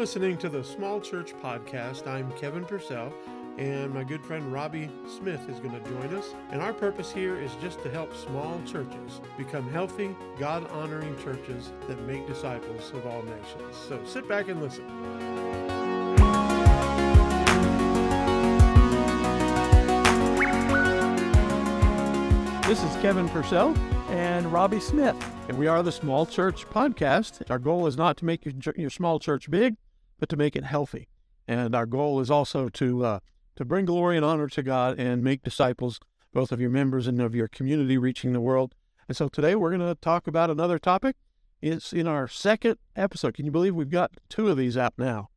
listening to the Small Church Podcast. I'm Kevin Purcell, and my good friend Robby Smith is going to join us. And our purpose here is just to help small churches become healthy, God honoring churches that make disciples of all nations. So sit back and listen. This is Kevin Purcell and Robby Smith, and we are the Small Church Podcast. Our goal is not to make your, your small church big, but to make it healthy. And our goal is also to uh, to bring glory and honor to God and make disciples, both of your members and of your community, reaching the world. And so today we're going to talk about another topic. It's in our second episode. Can you believe we've got two of these out now?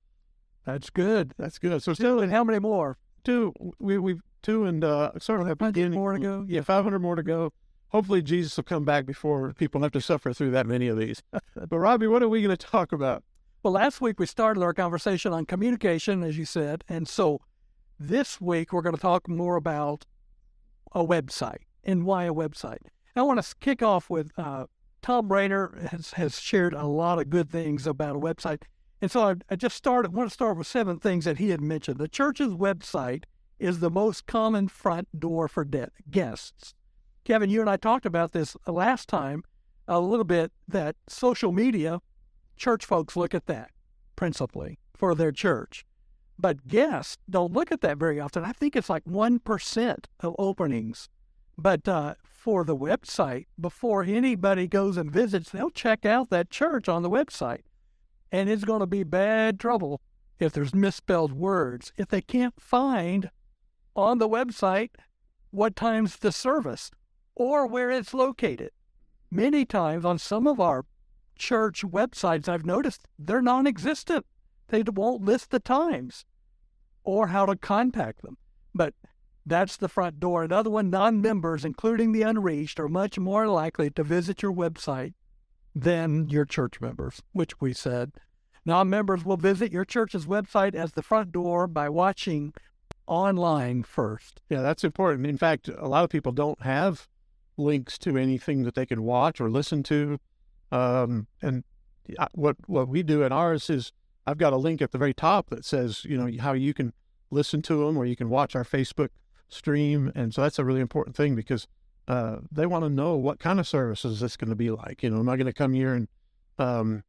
That's good. That's good. So still, and how many more? Two. We we've two and uh, certainly have hundred more to go. Yeah, five hundred more to go. Hopefully, Jesus will come back before people have to suffer through that many of these. but Robby, what are we going to talk about? Well, last week we started our conversation on communication, as you said, and so this week we're going to talk more about a website and why a website. I want to kick off with uh, Thom Rainer has has shared a lot of good things about a website, and so I, I just started. want to start with seven things that he had mentioned. The church's website is the most common front door for de- guests. Kevin, you and I talked about this last time a little bit that social media, church folks look at that principally for their church. But guests don't look at that very often. I think it's like 1% of openings. But uh, for the website, before anybody goes and visits, they'll check out that church on the website. And it's going to be bad trouble if there's misspelled words, if they can't find on the website what time's the service or where it's located. Many times on some of our church websites, I've noticed they're non existent. They won't list the times or how to contact them. But that's the front door. Another one non members, including the unreached, are much more likely to visit your website than your church members, which we said. Non members will visit your church's website as the front door by watching online first. Yeah, that's important. In fact, a lot of people don't have links to anything that they can watch or listen to. Um, and what what we do in ours is I've got a link at the very top that says you know how you can listen to them or you can watch our Facebook stream, and so that's a really important thing because uh, they want to know what kind of services this going to be like. You know, am I going to come here and um,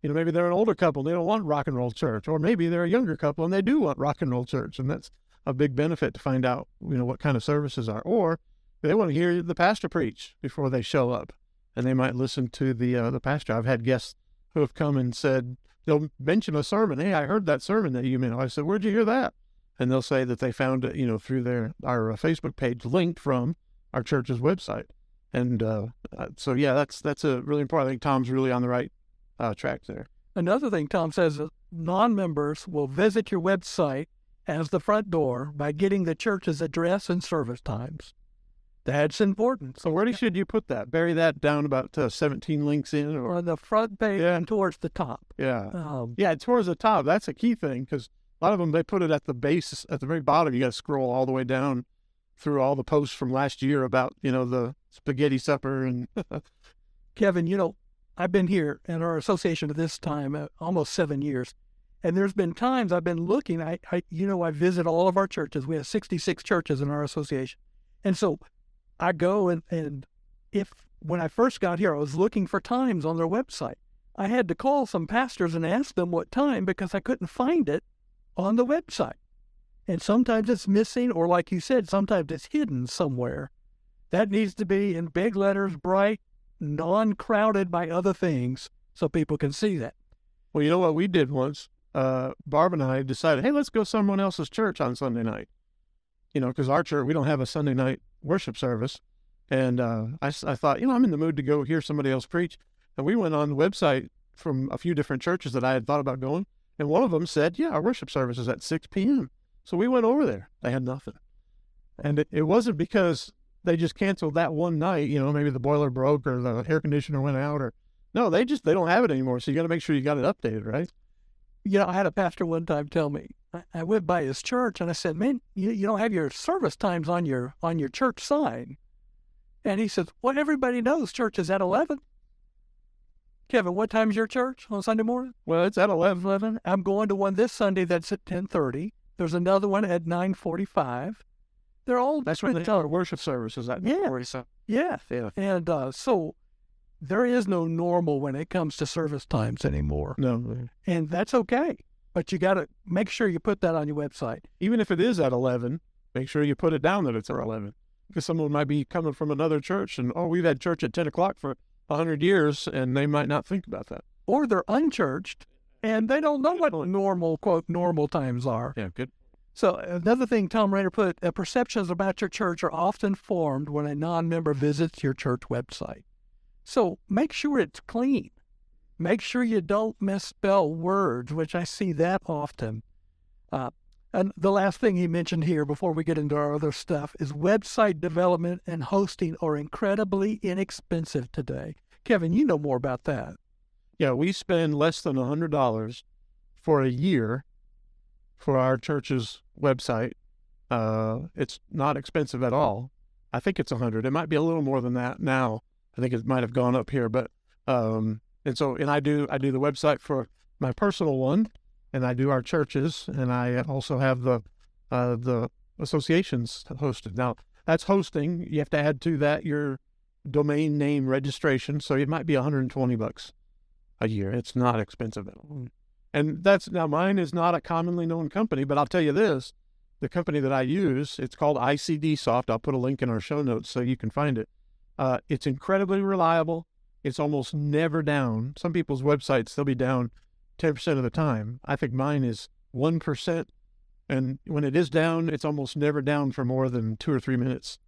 you know maybe they're an older couple and they don't want rock and roll church, or maybe they're a younger couple and they do want rock and roll church, and that's a big benefit to find out, you know, what kind of services are. Or they want to hear the pastor preach before they show up, and they might listen to the uh, the pastor. I've had guests who have come and said they'll mention a sermon. Hey, I heard that sermon that you meant. I said, where'd you hear that? And they'll say that they found it, you know, through their our uh, Facebook page linked from our church's website. And uh, uh, so, yeah, that's that's a really important. I think Thom's really on the right uh, track there. Another thing Tom says is non-members will visit your website as the front door by getting the church's address and service times. That's important. So where should you put that? Bury that down about uh, 17 links in? Or on the front page yeah. and towards the top. Yeah. Um, yeah, towards the top. That's a key thing because a lot of them, they put it at the base, at the very bottom. You got to scroll all the way down through all the posts from last year about, you know, the spaghetti supper and... Kevin, you know, I've been here in our association at this time uh, almost seven years. And there's been times I've been looking. I, I, you know, I visit all of our churches. We have 66 churches in our association, and so I go and and if when I first got here, I was looking for times on their website. I had to call some pastors and ask them what time because I couldn't find it on the website. And sometimes it's missing, or like you said, sometimes it's hidden somewhere. That needs to be in big letters, bright, non crowded by other things, so people can see that. Well, you know what we did once? uh, Barb and I decided, hey, let's go someone else's church on Sunday night. You know, because our church, we don't have a Sunday night worship service. And uh, I, I thought, you know, I'm in the mood to go hear somebody else preach. And we went on the website from a few different churches that I had thought about going. And one of them said, yeah, our worship service is at 6 p.m. So we went over there. They had nothing. And it, it wasn't because they just canceled that one night, you know, maybe the boiler broke or the air conditioner went out or no, they just, they don't have it anymore. So you got to make sure you got it updated, right? You know, I had a pastor one time tell me, I, went by his church and I said, man, you, you don't have your service times on your, on your church sign. And he says, well, everybody knows church is at 11. Kevin, what time's your church on Sunday morning? Well, it's at 11. 11. I'm going to one this Sunday that's at 10:30. There's another one at 9:45. They're all That's when they tell our worship services at Yeah. 47. Yeah. Yeah. And uh, so there is no normal when it comes to service times anymore. No, And that's okay. But you got to make sure you put that on your website. even if it is at 11, make sure you put it down that it's at 11. Because someone might be coming from another church and, oh, we've had church at 10 o'clock for 100 years, and they might not think about that. Or they're unchurched and they don't know what normal, quote, normal times are. Yeah, good. So another thing Thom Rainer put, uh, perceptions about your church are often formed when a non-member visits your church website. So make sure it's clean. Make sure you don't misspell words, which I see that often. Uh, and the last thing he mentioned here before we get into our other stuff is website development and hosting are incredibly inexpensive today. Kevin, you know more about that. Yeah, we spend less than $100 for a year for our church's website. Uh, it's not expensive at all. I think it's 100. It might be a little more than that now. I think it might have gone up here, but um, and so and I do I do the website for my personal one, and I do our churches, and I also have the uh, the associations hosted. Now that's hosting. You have to add to that your domain name registration, so it might be 120 bucks a year. It's not expensive at all. And that's now mine is not a commonly known company, but I'll tell you this the company that I use, it's called ICD Soft. I'll put a link in our show notes so you can find it. Uh, it's incredibly reliable. It's almost never down. Some people's websites, they'll be down 10% of the time. I think mine is 1%. And when it is down, it's almost never down for more than two or three minutes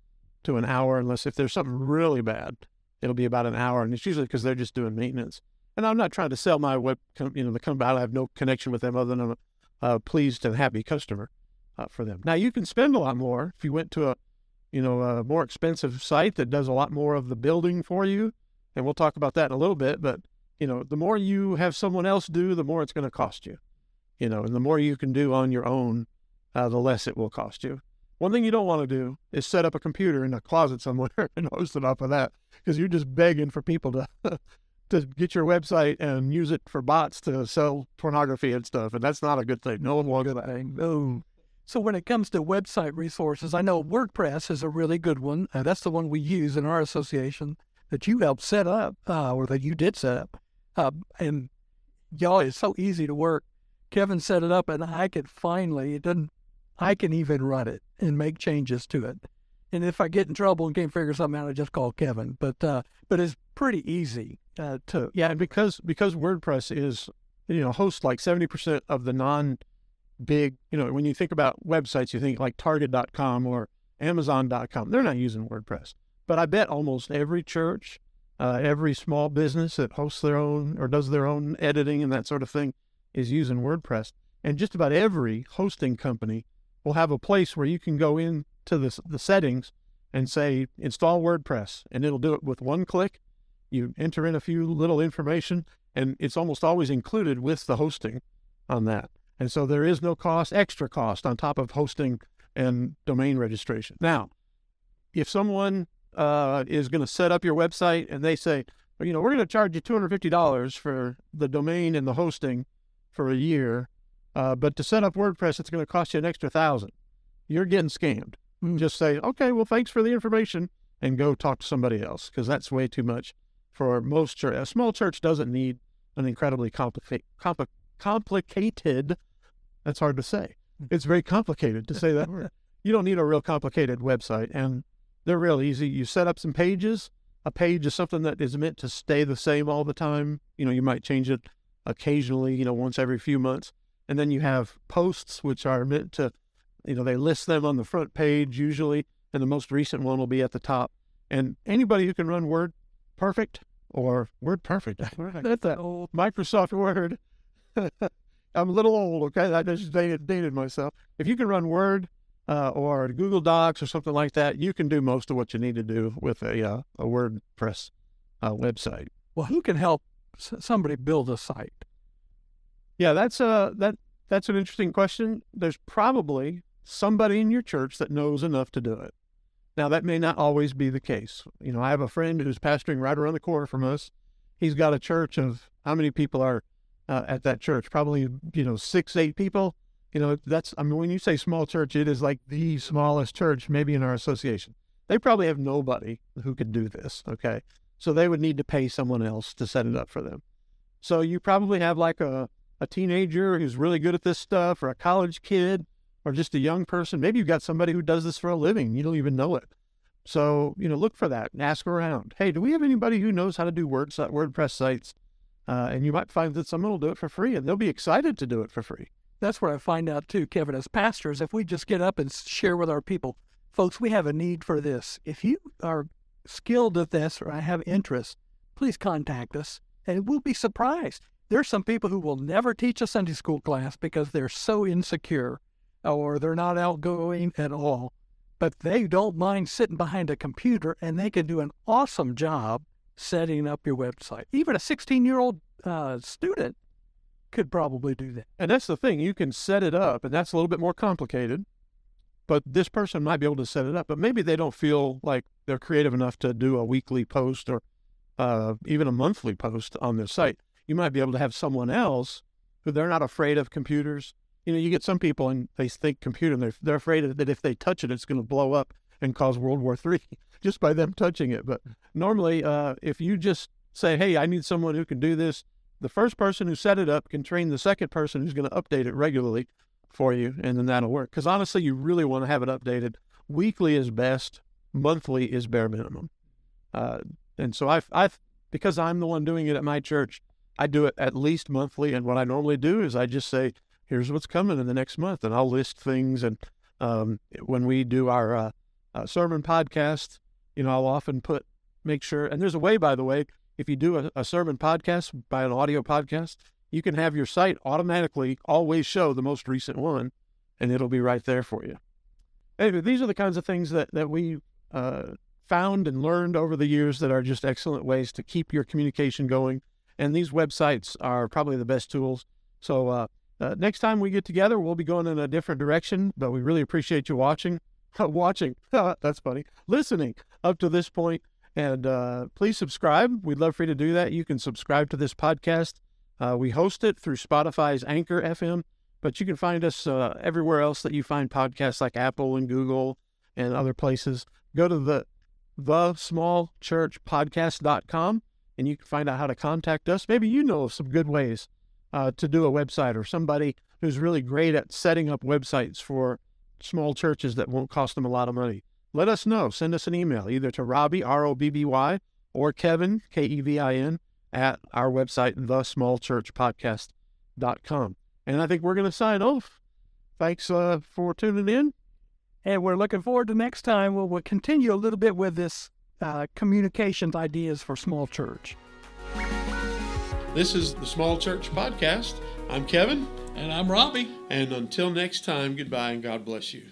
to an hour, unless if there's something really bad, it'll be about an hour. And it's usually because they're just doing maintenance. And I'm not trying to sell my web, you know, the company. I have no connection with them other than I'm a pleased and happy customer uh, for them. Now you can spend a lot more if you went to a, you know, a more expensive site that does a lot more of the building for you, and we'll talk about that in a little bit. But you know, the more you have someone else do, the more it's going to cost you. You know, and the more you can do on your own, uh, the less it will cost you. One thing you don't want to do is set up a computer in a closet somewhere and host it off of that because you're just begging for people to to get your website and use it for bots to sell pornography and stuff, and that's not a good thing. No one wants that. No. So when it comes to website resources, I know WordPress is a really good one. Uh, that's the one we use in our association that you helped set up, uh, or that you did set up. Uh, and y'all, it's so easy to work. Kevin set it up, and I could finally, it doesn't, I can even run it and make changes to it. And if I get in trouble and can't figure something out, I just call Kevin. But uh, but it's pretty easy uh, to Yeah, and because because WordPress is you know hosts like seventy percent of the non big you know when you think about websites you think like Target.com or Amazon.com they're not using WordPress, but I bet almost every church, uh, every small business that hosts their own or does their own editing and that sort of thing is using WordPress, and just about every hosting company will have a place where you can go into the the settings and say install WordPress, and it'll do it with one click. You enter in a few little information, and it's almost always included with the hosting on that. And so there is no cost, extra cost on top of hosting and domain registration. Now, if someone uh, is going to set up your website and they say, you know, we're going to charge you $250 for the domain and the hosting for a year, uh, but to set up WordPress, it's going to cost you an extra thousand. You're getting scammed. Mm. Just say, okay, well, thanks for the information, and go talk to somebody else because that's way too much for most church. A small church doesn't need an incredibly complica- compli- complicated. That's hard to say. Hmm. It's very complicated to say that word. You don't need a real complicated website, and they're real easy. You set up some pages. A page is something that is meant to stay the same all the time. You know, you might change it occasionally. You know, once every few months, and then you have posts, which are meant to, you know, they list them on the front page usually, and the most recent one will be at the top. And anybody who can run Word perfect or Word perfect. That's that old Microsoft Word. I'm a little old, okay? I just dated, dated myself. If you can run Word uh, or Google Docs or something like that, you can do most of what you need to do with a, uh, a WordPress uh, website. Well, who can help s- somebody build a site? Yeah, that's uh that that's an interesting question. There's probably somebody in your church that knows enough to do it. Now that may not always be the case. You know, I have a friend who's pastoring right around the corner from us. he's got a church of how many people are uh, at that church? Probably you know six, eight people. You know, that's I mean, when you say small church, it is like the smallest church maybe in our association. They probably have nobody who could do this. Okay, so they would need to pay someone else to set it up for them. So you probably have like a a teenager who's really good at this stuff, or a college kid, or just a young person. Maybe you've got somebody who does this for a living. You don't even know it. So, you know, look for that and ask around. Hey, do we have anybody who knows how to do Word, WordPress sites? Uh, and you might find that someone will do it for free and they'll be excited to do it for free. That's what I find out too, Kevin, as pastors. If we just get up and share with our people, folks, we have a need for this. If you are skilled at this or I have interest, please contact us and we'll be surprised. There's some people who will never teach a Sunday school class because they're so insecure or they're not outgoing at all but they don't mind sitting behind a computer and they can do an awesome job setting up your website. Even a 16 year old uh, student could probably do that. And that's the thing, you can set it up, and that's a little bit more complicated. But this person might be able to set it up, but maybe they don't feel like they're creative enough to do a weekly post or uh, even a monthly post on their site. You might be able to have someone else who they're not afraid of computers you know, you get some people and they think computer and they're, they're afraid that if they touch it, it's going to blow up and cause World War III just by them touching it. But normally, uh, if you just say, hey, I need someone who can do this, the first person who set it up can train the second person who's going to update it regularly for you, and then that'll work. Because honestly, you really want to have it updated. Weekly is best, monthly is bare minimum. Uh, and so I've, I've, because I'm the one doing it at my church, I do it at least monthly. And what I normally do is I just say, here's what's coming in the next month, and I'll list things. And um, when we do our uh, uh, sermon podcast, you know, I'll often put make sure. And there's a way, by the way, if you do a, a sermon podcast by an audio podcast, you can have your site automatically always show the most recent one, and it'll be right there for you. Anyway, these are the kinds of things that that we uh, found and learned over the years that are just excellent ways to keep your communication going. And these websites are probably the best tools. So uh, uh, next time we get together, we'll be going in a different direction, but we really appreciate you watching. watching. That's funny. Listening up to this point. And uh, please subscribe. We'd love for you to do that. You can subscribe to this podcast. Uh, we host it through Spotify's Anchor FM, but you can find us uh, everywhere else that you find podcasts like Apple and Google and other places. Go to the the smallchurchpodcast.com and you can find out how to contact us. Maybe you know some good ways uh, to do a website or somebody who's really great at setting up websites for small churches that won't cost them a lot of money. Let us know. Send us an email either to Robby, R O B B Y, or Kevin, K E V I N, at our website, thesmallchurchpodcast.com. And I think we're going to sign off. Thanks uh, for tuning in. And we're looking forward to next time. We'll, we'll continue a little bit with this uh, communications ideas for small church. This is the Small Church Podcast. I'm Kevin. And I'm Robby. And until next time, goodbye and God bless you.